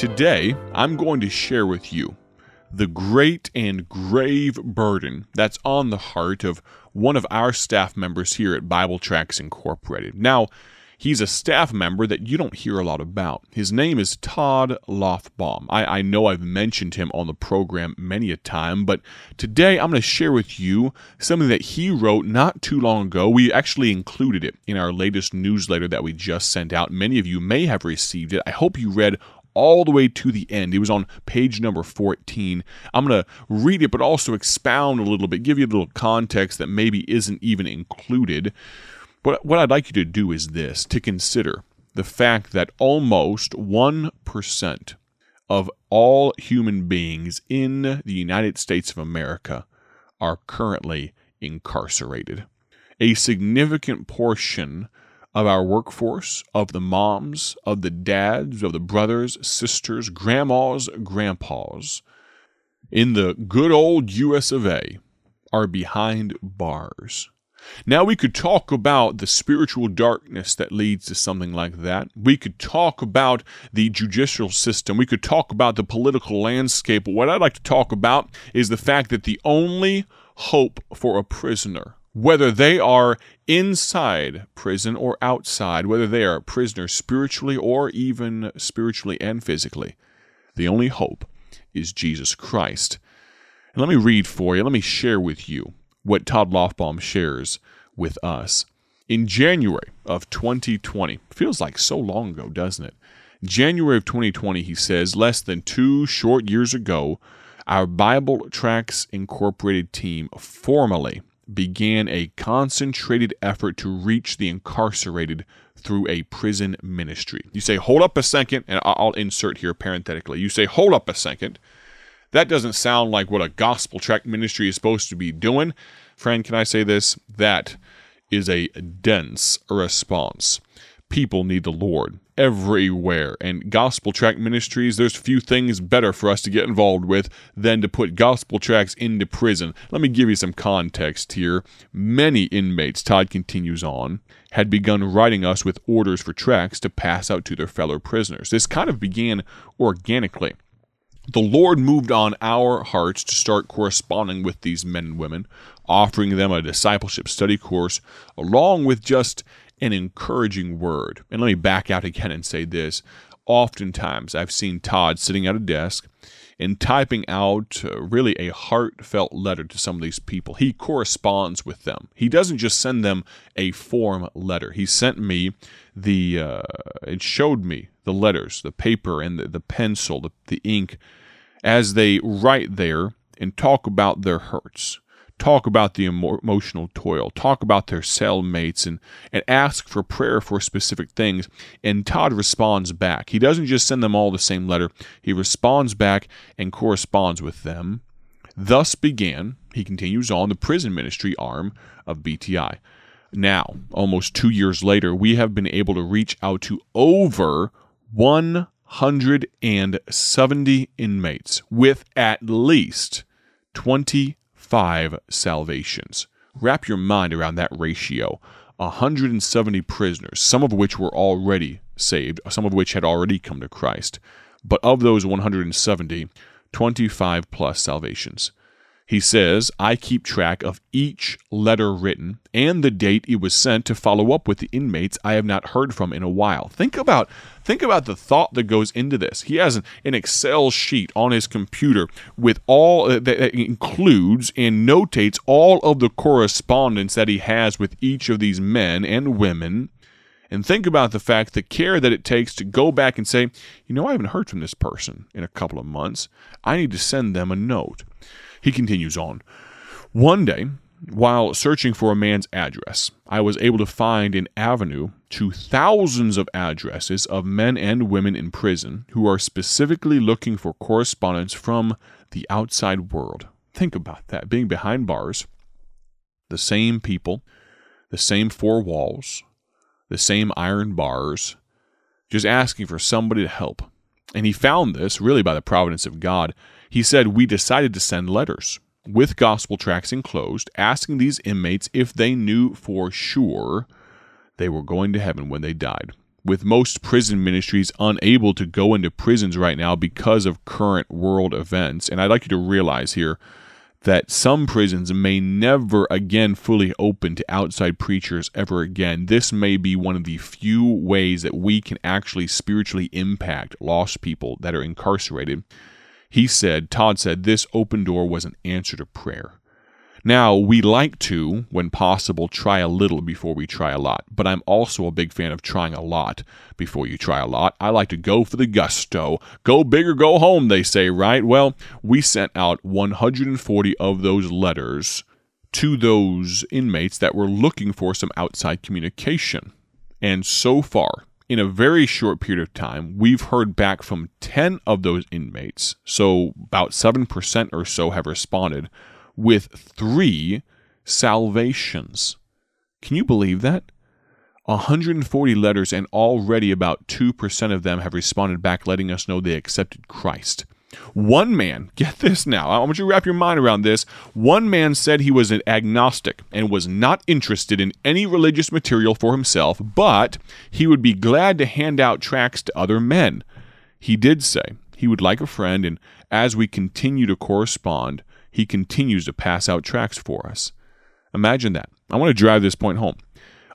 Today, I'm going to share with you the great and grave burden that's on the heart of one of our staff members here at Bible Tracts Incorporated. Now, he's a staff member that you don't hear a lot about. His name is Todd Lothbaum. I, I know I've mentioned him on the program many a time, but today I'm going to share with you something that he wrote not too long ago. We actually included it in our latest newsletter that we just sent out. Many of you may have received it. I hope you read all the way to the end. It was on page number 14. I'm going to read it, but also expound a little bit, give you a little context that maybe isn't even included. But what I'd like you to do is this to consider the fact that almost 1% of all human beings in the United States of America are currently incarcerated. A significant portion of our workforce, of the moms, of the dads, of the brothers, sisters, grandmas, grandpas in the good old US of A are behind bars. Now, we could talk about the spiritual darkness that leads to something like that. We could talk about the judicial system. We could talk about the political landscape. But what I'd like to talk about is the fact that the only hope for a prisoner whether they are inside prison or outside, whether they are prisoners spiritually or even spiritually and physically. The only hope is Jesus Christ. And let me read for you, let me share with you what Todd Lothbaum shares with us. In January of 2020, feels like so long ago, doesn't it? January of 2020, he says, less than two short years ago, our Bible Tracts Incorporated team formally began a concentrated effort to reach the incarcerated through a prison ministry. You say, hold up a second, and I'll insert here parenthetically. You say, hold up a second. That doesn't sound like what a gospel tract ministry is supposed to be doing. Friend, can I say this? That is a dense response. People need the Lord everywhere. And gospel tract ministries, there's few things better for us to get involved with than to put gospel tracts into prison. Let me give you some context here. Many inmates, Todd continues on, had begun writing us with orders for tracts to pass out to their fellow prisoners. This kind of began organically. The Lord moved on our hearts to start corresponding with these men and women, offering them a discipleship study course, along with just an encouraging word. And let me back out again and say this. Oftentimes, I've seen Todd sitting at a desk and typing out uh, really a heartfelt letter to some of these people. He corresponds with them. He doesn't just send them a form letter. He sent me the, uh, it showed me the letters, the paper, and the, the pencil, the, the ink, as they write there and talk about their hurts talk about the emotional toil, talk about their cellmates, and, and ask for prayer for specific things. And Todd responds back. He doesn't just send them all the same letter, he responds back and corresponds with them. Thus began, he continues on, the prison ministry arm of BTI. Now, almost two years later, we have been able to reach out to over 170 inmates with at least 20 five salvations. Wrap your mind around that ratio. 170 prisoners, some of which were already saved, some of which had already come to Christ. But of those 170, 25 plus salvations. He says, I keep track of each letter written and the date it was sent to follow up with the inmates I have not heard from in a while. Think about think about the thought that goes into this. He has an, an Excel sheet on his computer with all uh, that includes and notates all of the correspondence that he has with each of these men and women. And think about the fact, the care that it takes to go back and say, you know, I haven't heard from this person in a couple of months. I need to send them a note. He continues on. One day, while searching for a man's address, I was able to find an avenue to thousands of addresses of men and women in prison who are specifically looking for correspondence from the outside world. Think about that being behind bars, the same people, the same four walls, the same iron bars, just asking for somebody to help. And he found this really by the providence of God he said, We decided to send letters with gospel tracts enclosed, asking these inmates if they knew for sure they were going to heaven when they died. with most prison ministries unable to go into prisons right now because of current world events. And I'd like you to realize here that some prisons may never again fully open to outside preachers ever again. This may be one of the few ways that we can actually spiritually impact lost people that are incarcerated. He said, Todd said, this open door was an answer to prayer. Now, we like to, when possible, try a little before we try a lot, but I'm also a big fan of trying a lot before you try a lot. I like to go for the gusto. Go big or go home, they say, right? Well, we sent out 140 of those letters to those inmates that were looking for some outside communication. And so far, in a very short period of time, we've heard back from 10 of those inmates. So about 7% or so have responded with three salvations. Can you believe that? 140 letters, and already about 2% of them have responded back letting us know they accepted Christ. One man, get this now, I want you to wrap your mind around this. One man said he was an agnostic and was not interested in any religious material for himself, but he would be glad to hand out tracts to other men. He did say he would like a friend, and as we continue to correspond, he continues to pass out tracts for us. Imagine that. I want to drive this point home.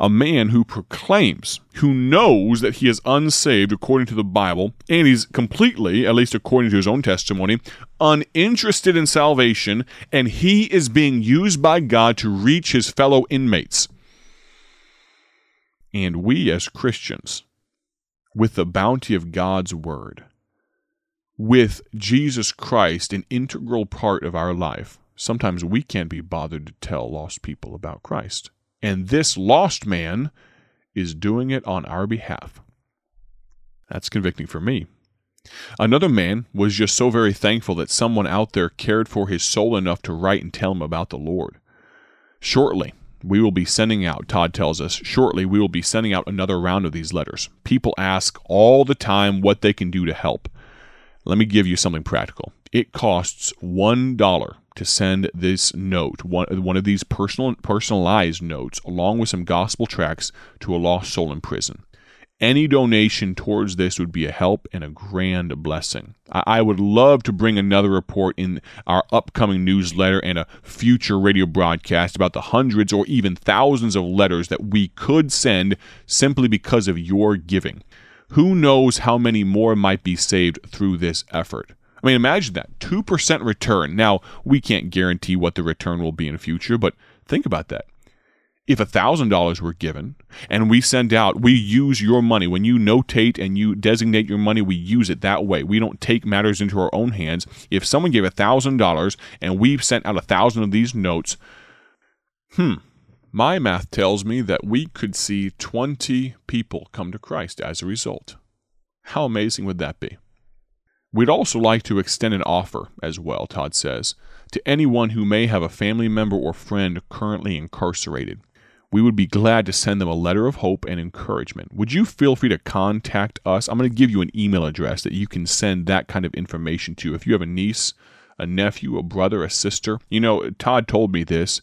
A man who proclaims, who knows that he is unsaved according to the Bible, and he's completely, at least according to his own testimony, uninterested in salvation, and he is being used by God to reach his fellow inmates. And we as Christians, with the bounty of God's Word, with Jesus Christ an integral part of our life, sometimes we can't be bothered to tell lost people about Christ. And this lost man is doing it on our behalf. That's convicting for me. Another man was just so very thankful that someone out there cared for his soul enough to write and tell him about the Lord. Shortly, we will be sending out, Todd tells us, shortly we will be sending out another round of these letters. People ask all the time what they can do to help. Let me give you something practical. It costs $1 to send this note, one, one of these personal, personalized notes, along with some gospel tracts to a lost soul in prison. Any donation towards this would be a help and a grand blessing. I, I would love to bring another report in our upcoming newsletter and a future radio broadcast about the hundreds or even thousands of letters that we could send simply because of your giving. Who knows how many more might be saved through this effort? I mean, imagine that 2% return. Now, we can't guarantee what the return will be in the future, but think about that. If $1,000 were given and we send out, we use your money. When you notate and you designate your money, we use it that way. We don't take matters into our own hands. If someone gave $1,000 and we've sent out a 1,000 of these notes, hmm, my math tells me that we could see 20 people come to Christ as a result. How amazing would that be? We'd also like to extend an offer as well, Todd says, to anyone who may have a family member or friend currently incarcerated. We would be glad to send them a letter of hope and encouragement. Would you feel free to contact us? I'm going to give you an email address that you can send that kind of information to. If you have a niece, a nephew, a brother, a sister, you know, Todd told me this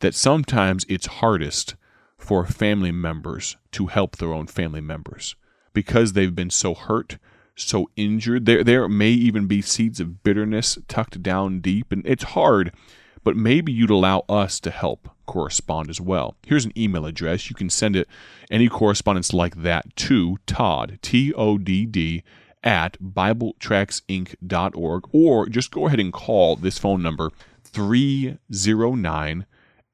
that sometimes it's hardest for family members to help their own family members because they've been so hurt, so injured. There, there may even be seeds of bitterness tucked down deep, and it's hard, but maybe you'd allow us to help correspond as well. Here's an email address. You can send it any correspondence like that to Todd, T O D D, at BibleTractsInc.org, or just go ahead and call this phone number 309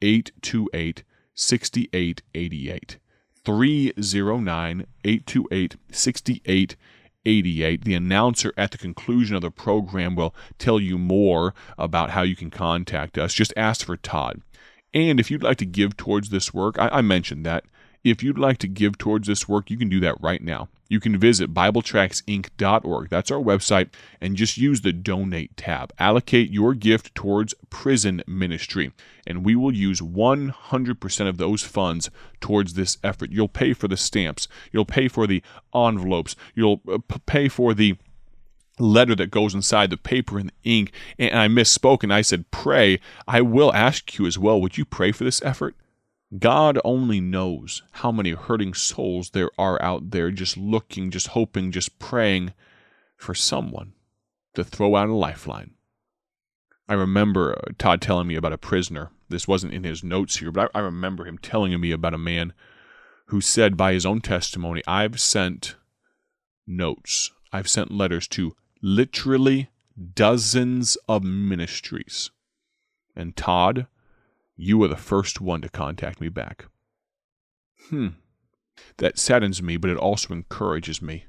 828 6888. 309 828 6888. The announcer at the conclusion of the program will tell you more about how you can contact us. Just ask for Todd. And if you'd like to give towards this work, I, I mentioned that. If you'd like to give towards this work, you can do that right now you can visit BibleTractsInc.org. That's our website, and just use the donate tab. Allocate your gift towards prison ministry, and we will use 100% of those funds towards this effort. You'll pay for the stamps, you'll pay for the envelopes, you'll uh, pay for the letter that goes inside the paper and the ink. And I misspoke and I said, pray. I will ask you as well, would you pray for this effort? God only knows how many hurting souls there are out there just looking, just hoping, just praying for someone to throw out a lifeline. I remember uh, Todd telling me about a prisoner. This wasn't in his notes here, but I, I remember him telling me about a man who said, by his own testimony, I've sent notes, I've sent letters to literally dozens of ministries. And Todd, you were the first one to contact me back. Hmm. That saddens me, but it also encourages me.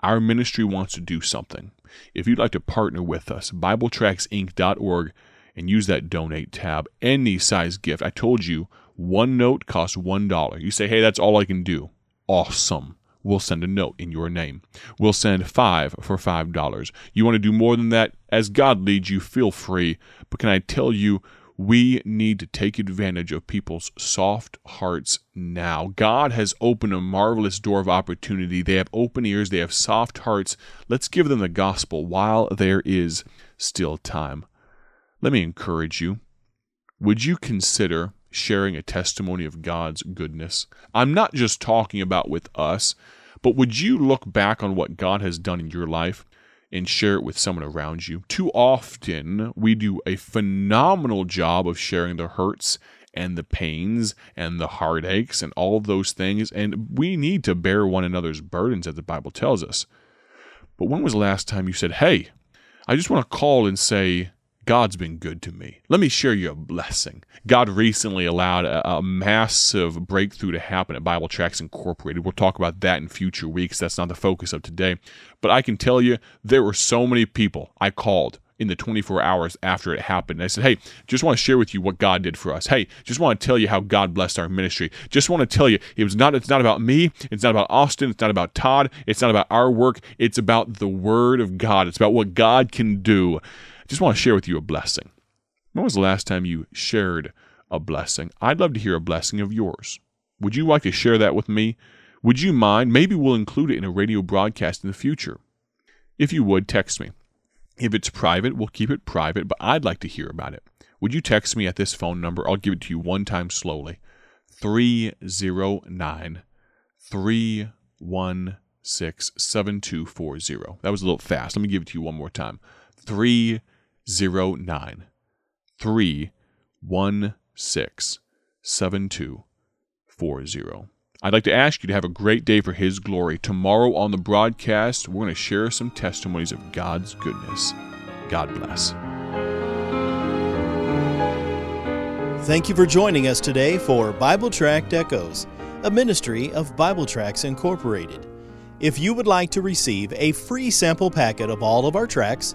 Our ministry wants to do something. If you'd like to partner with us, BibleTractsInc.org and use that donate tab. Any size gift. I told you one note costs $1. You say, hey, that's all I can do. Awesome. We'll send a note in your name. We'll send five for $5. You want to do more than that? As God leads you, feel free. But can I tell you, we need to take advantage of people's soft hearts now. God has opened a marvelous door of opportunity. They have open ears, they have soft hearts. Let's give them the gospel while there is still time. Let me encourage you. Would you consider sharing a testimony of God's goodness? I'm not just talking about with us, but would you look back on what God has done in your life? And share it with someone around you. Too often, we do a phenomenal job of sharing the hurts and the pains and the heartaches and all those things, and we need to bear one another's burdens, as the Bible tells us. But when was the last time you said, Hey, I just want to call and say, God's been good to me. Let me share you a blessing. God recently allowed a, a, massive breakthrough to happen at Bible Tracts Incorporated. We'll talk about that in future weeks. That's not the focus of today. But I can tell you, there were so many people I called in the 24 hours after it happened. I said, Hey, just want to share with you what God did for us. Hey, just want to tell you how God blessed our ministry. Just want to tell you it was not it's not about me, it's not about Austin, it's not about Todd, it's not about our work, it's about the word of God. It's about what God can do just want to share with you a blessing. When was the last time you shared a blessing? I'd love to hear a blessing of yours. Would you like to share that with me? Would you mind? Maybe we'll include it in a radio broadcast in the future. If you would, text me. If it's private, we'll keep it private, but I'd like to hear about it. Would you text me at this phone number? I'll give it to you one time slowly 309 316 7240. That was a little fast. Let me give it to you one more time 309 Zero nine three one six seven two four zero. I'd like to ask you to have a great day for His glory. Tomorrow on the broadcast, we're going to share some testimonies of God's goodness. God bless. Thank you for joining us today for Bible Tract Echoes, a ministry of Bible Tracts Incorporated. If you would like to receive a free sample packet of all of our tracts,